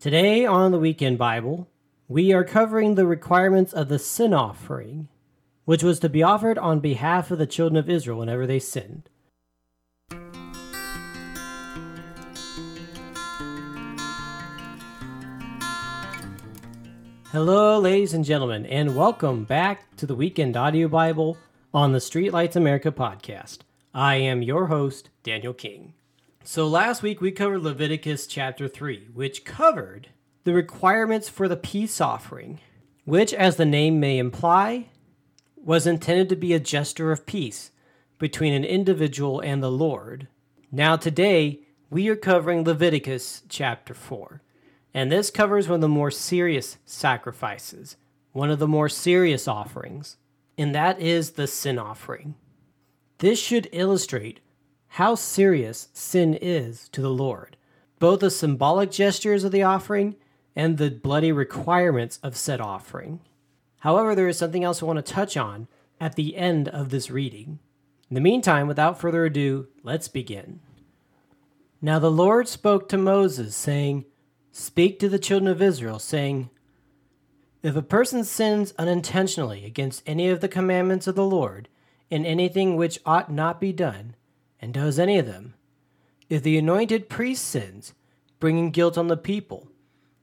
Today on the Weekend Bible, we are covering the requirements of the sin offering, which was to be offered on behalf of the children of Israel whenever they sinned. Hello, ladies and gentlemen, and welcome back to the Weekend Audio Bible on the Streetlights America podcast. I am your host, Daniel King. So, last week we covered Leviticus chapter 3, which covered the requirements for the peace offering, which, as the name may imply, was intended to be a gesture of peace between an individual and the Lord. Now, today we are covering Leviticus chapter 4. And this covers one of the more serious sacrifices, one of the more serious offerings, and that is the sin offering. This should illustrate how serious sin is to the Lord, both the symbolic gestures of the offering and the bloody requirements of said offering. However, there is something else I want to touch on at the end of this reading. In the meantime, without further ado, let's begin. Now the Lord spoke to Moses, saying, Speak to the children of Israel, saying, If a person sins unintentionally against any of the commandments of the Lord, in anything which ought not be done, and does any of them, if the anointed priest sins, bringing guilt on the people,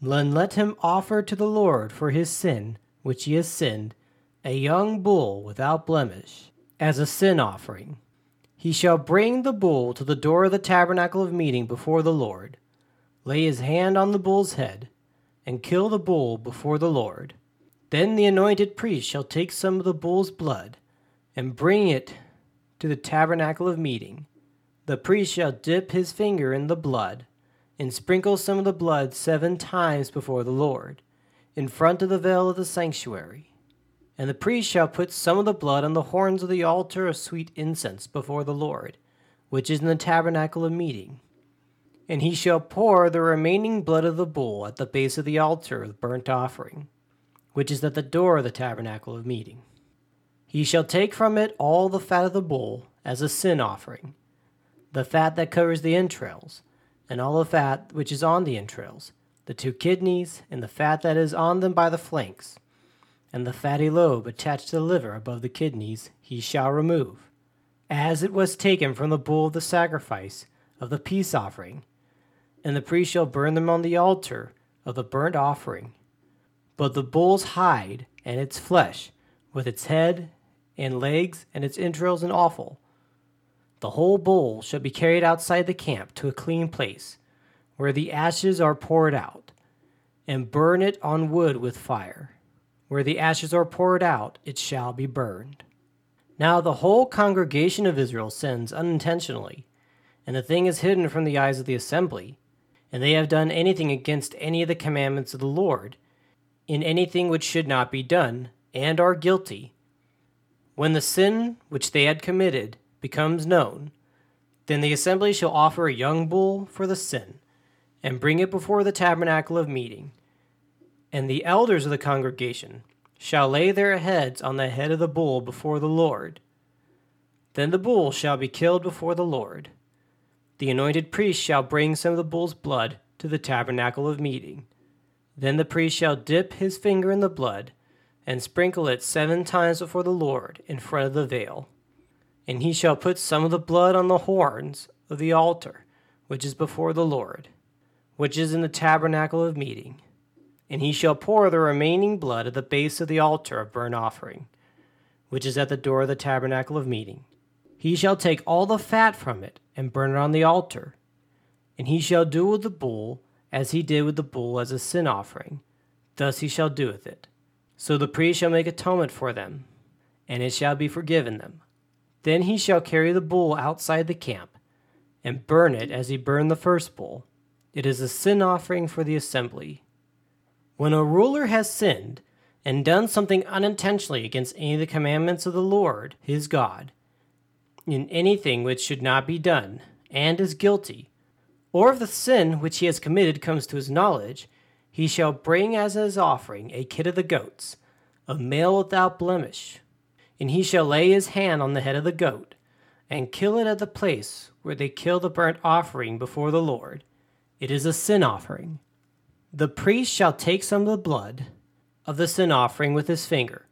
then let him offer to the Lord for his sin which he has sinned a young bull without blemish, as a sin offering. He shall bring the bull to the door of the tabernacle of meeting before the Lord lay his hand on the bull's head, and kill the bull before the Lord. Then the anointed priest shall take some of the bull's blood, and bring it to the tabernacle of meeting. The priest shall dip his finger in the blood, and sprinkle some of the blood seven times before the Lord, in front of the veil of the sanctuary. And the priest shall put some of the blood on the horns of the altar of sweet incense before the Lord, which is in the tabernacle of meeting and he shall pour the remaining blood of the bull at the base of the altar of burnt offering, which is at the door of the tabernacle of meeting. He shall take from it all the fat of the bull as a sin offering, the fat that covers the entrails, and all the fat which is on the entrails, the two kidneys, and the fat that is on them by the flanks, and the fatty lobe attached to the liver above the kidneys, he shall remove, as it was taken from the bull of the sacrifice of the peace offering and the priest shall burn them on the altar of the burnt offering. But the bull's hide and its flesh, with its head and legs and its entrails and offal, the whole bull shall be carried outside the camp to a clean place, where the ashes are poured out, and burn it on wood with fire. Where the ashes are poured out, it shall be burned. Now the whole congregation of Israel sins unintentionally, and the thing is hidden from the eyes of the assembly and they have done anything against any of the commandments of the Lord, in anything which should not be done, and are guilty. When the sin which they had committed becomes known, then the assembly shall offer a young bull for the sin, and bring it before the tabernacle of meeting. And the elders of the congregation shall lay their heads on the head of the bull before the Lord. Then the bull shall be killed before the Lord. The anointed priest shall bring some of the bull's blood to the tabernacle of meeting. Then the priest shall dip his finger in the blood, and sprinkle it seven times before the Lord in front of the veil. And he shall put some of the blood on the horns of the altar, which is before the Lord, which is in the tabernacle of meeting. And he shall pour the remaining blood at the base of the altar of burnt offering, which is at the door of the tabernacle of meeting. He shall take all the fat from it and burn it on the altar. And he shall do with the bull as he did with the bull as a sin offering. Thus he shall do with it. So the priest shall make atonement for them, and it shall be forgiven them. Then he shall carry the bull outside the camp, and burn it as he burned the first bull. It is a sin offering for the assembly. When a ruler has sinned, and done something unintentionally against any of the commandments of the Lord his God, in anything which should not be done, and is guilty, or if the sin which he has committed comes to his knowledge, he shall bring as his offering a kid of the goats, a male without blemish, and he shall lay his hand on the head of the goat, and kill it at the place where they kill the burnt offering before the Lord. It is a sin offering. The priest shall take some of the blood of the sin offering with his finger,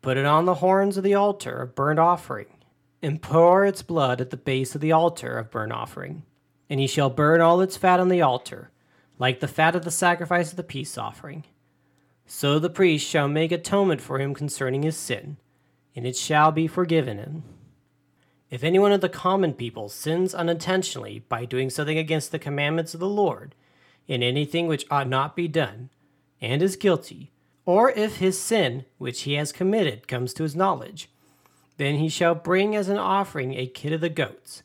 put it on the horns of the altar of burnt offering, and pour its blood at the base of the altar of burnt offering. And he shall burn all its fat on the altar, like the fat of the sacrifice of the peace offering. So the priest shall make atonement for him concerning his sin, and it shall be forgiven him. If any one of the common people sins unintentionally by doing something against the commandments of the Lord, in anything which ought not be done, and is guilty, or if his sin which he has committed comes to his knowledge, then he shall bring as an offering a kid of the goats,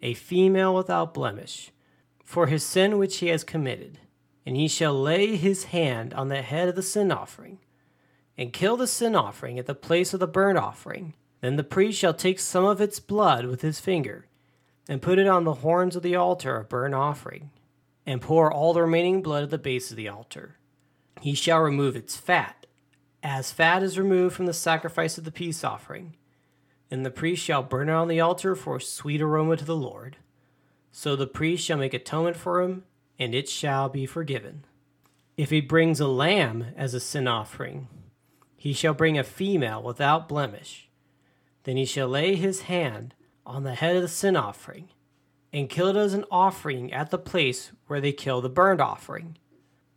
a female without blemish, for his sin which he has committed. And he shall lay his hand on the head of the sin offering, and kill the sin offering at the place of the burnt offering. Then the priest shall take some of its blood with his finger, and put it on the horns of the altar of burnt offering, and pour all the remaining blood at the base of the altar. He shall remove its fat, as fat is removed from the sacrifice of the peace offering and the priest shall burn it on the altar for a sweet aroma to the Lord. So the priest shall make atonement for him, and it shall be forgiven. If he brings a lamb as a sin offering, he shall bring a female without blemish. Then he shall lay his hand on the head of the sin offering, and kill it as an offering at the place where they kill the burnt offering.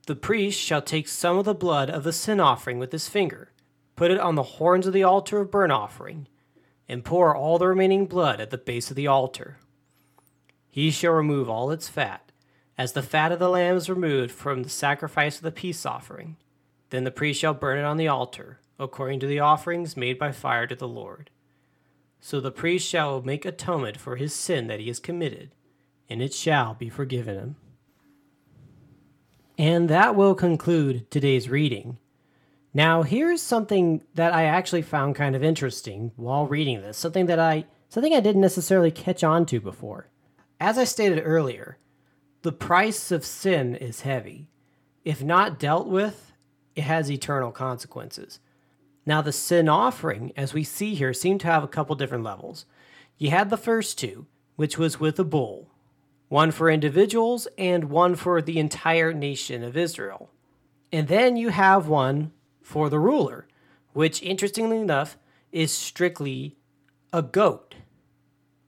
The priest shall take some of the blood of the sin offering with his finger, put it on the horns of the altar of burnt offering, and pour all the remaining blood at the base of the altar. He shall remove all its fat, as the fat of the lamb is removed from the sacrifice of the peace offering. Then the priest shall burn it on the altar, according to the offerings made by fire to the Lord. So the priest shall make atonement for his sin that he has committed, and it shall be forgiven him. And that will conclude today's reading. Now, here's something that I actually found kind of interesting while reading this, something that I something I didn't necessarily catch on to before. As I stated earlier, the price of sin is heavy. If not dealt with, it has eternal consequences. Now, the sin offering, as we see here, seemed to have a couple different levels. You had the first two, which was with a bull, one for individuals and one for the entire nation of Israel. And then you have one for the ruler, which, interestingly enough, is strictly a goat.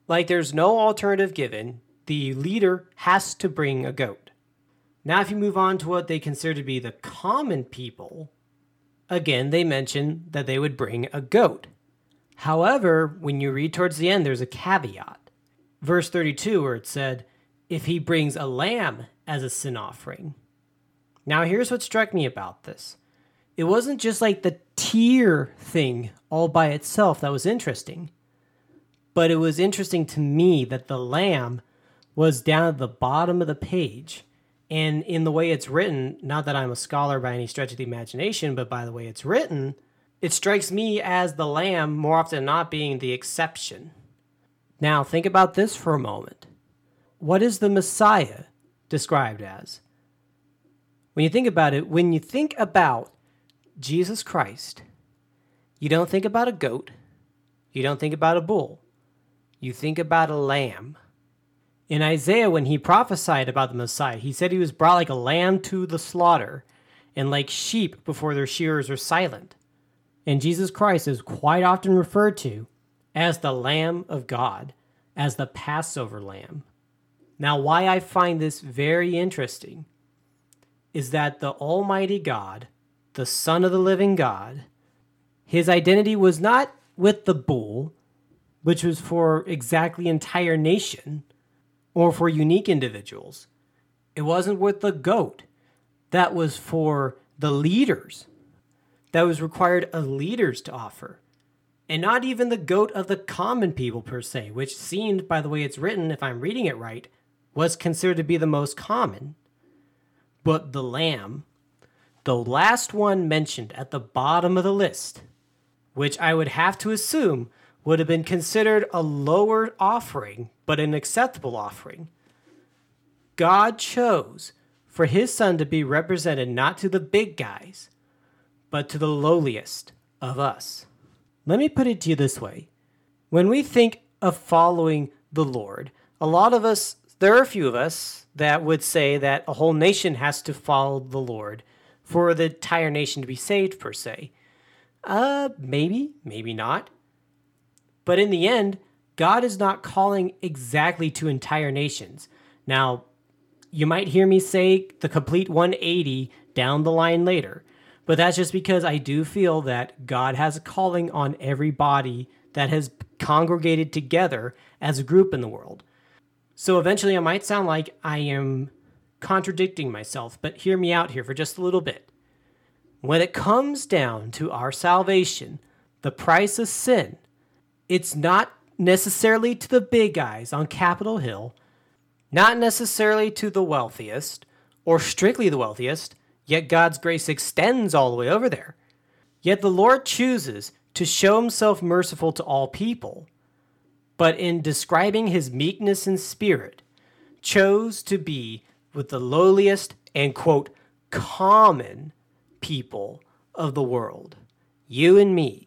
Like there's no alternative given, the leader has to bring a goat. Now, if you move on to what they consider to be the common people, again, they mention that they would bring a goat. However, when you read towards the end, there's a caveat. Verse 32, where it said, If he brings a lamb as a sin offering. Now, here's what struck me about this it wasn't just like the tier thing all by itself that was interesting, but it was interesting to me that the lamb was down at the bottom of the page. And in the way it's written, not that I'm a scholar by any stretch of the imagination, but by the way it's written, it strikes me as the lamb more often not being the exception. Now, think about this for a moment. What is the Messiah described as? When you think about it, when you think about Jesus Christ, you don't think about a goat, you don't think about a bull, you think about a lamb. In Isaiah, when he prophesied about the Messiah, he said he was brought like a lamb to the slaughter and like sheep before their shearers are silent. And Jesus Christ is quite often referred to as the Lamb of God, as the Passover lamb. Now, why I find this very interesting is that the Almighty God the Son of the living God. His identity was not with the bull, which was for exactly entire nation or for unique individuals. It wasn't with the goat. That was for the leaders. That was required of leaders to offer. And not even the goat of the common people per se, which seemed, by the way it's written, if I'm reading it right, was considered to be the most common. But the lamb, the last one mentioned at the bottom of the list, which I would have to assume would have been considered a lower offering, but an acceptable offering. God chose for his son to be represented not to the big guys, but to the lowliest of us. Let me put it to you this way when we think of following the Lord, a lot of us there are a few of us that would say that a whole nation has to follow the Lord for the entire nation to be saved, per se. Uh, maybe, maybe not. But in the end, God is not calling exactly to entire nations. Now, you might hear me say the complete 180 down the line later, but that's just because I do feel that God has a calling on every body that has congregated together as a group in the world. So eventually, I might sound like I am contradicting myself, but hear me out here for just a little bit. When it comes down to our salvation, the price of sin, it's not necessarily to the big guys on Capitol Hill, not necessarily to the wealthiest or strictly the wealthiest, yet God's grace extends all the way over there. Yet the Lord chooses to show himself merciful to all people, but in describing his meekness and spirit, chose to be with the lowliest and, quote, common people of the world. You and me,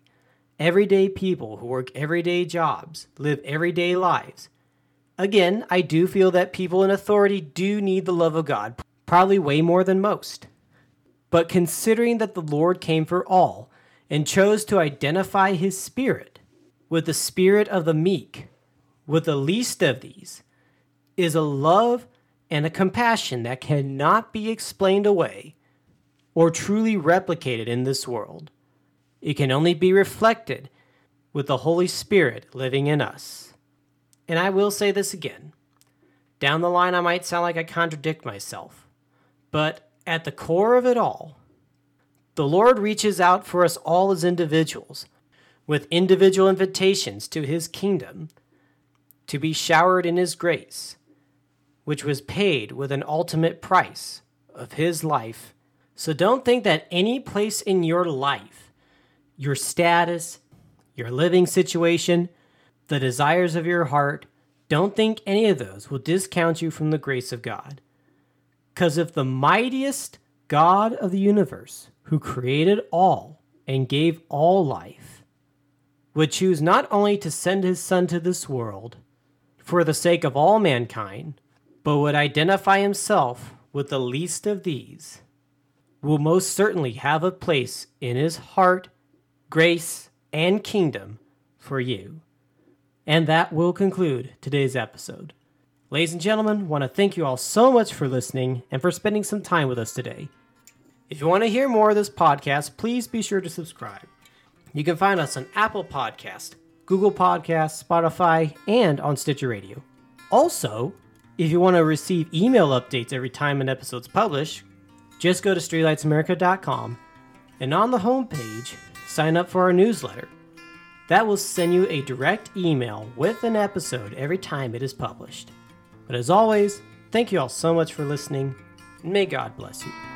everyday people who work everyday jobs, live everyday lives. Again, I do feel that people in authority do need the love of God, probably way more than most. But considering that the Lord came for all and chose to identify his spirit with the spirit of the meek, with the least of these, is a love and a compassion that cannot be explained away or truly replicated in this world. It can only be reflected with the Holy Spirit living in us. And I will say this again. Down the line, I might sound like I contradict myself, but at the core of it all, the Lord reaches out for us all as individuals with individual invitations to his kingdom to be showered in his grace, which was paid with an ultimate price of his life. So don't think that any place in your life, your status, your living situation, the desires of your heart, don't think any of those will discount you from the grace of God. Because if the mightiest God of the universe, who created all and gave all life, would choose not only to send his Son to this world for the sake of all mankind, but would identify himself with the least of these, will most certainly have a place in his heart, grace, and kingdom for you. And that will conclude today's episode. Ladies and gentlemen, want to thank you all so much for listening and for spending some time with us today. If you want to hear more of this podcast, please be sure to subscribe. You can find us on Apple Podcast, Google Podcasts, Spotify, and on Stitcher Radio. Also, if you want to receive email updates every time an episode's published, just go to streetlightsamerica.com and on the homepage, sign up for our newsletter. That will send you a direct email with an episode every time it is published. But as always, thank you all so much for listening, and may God bless you.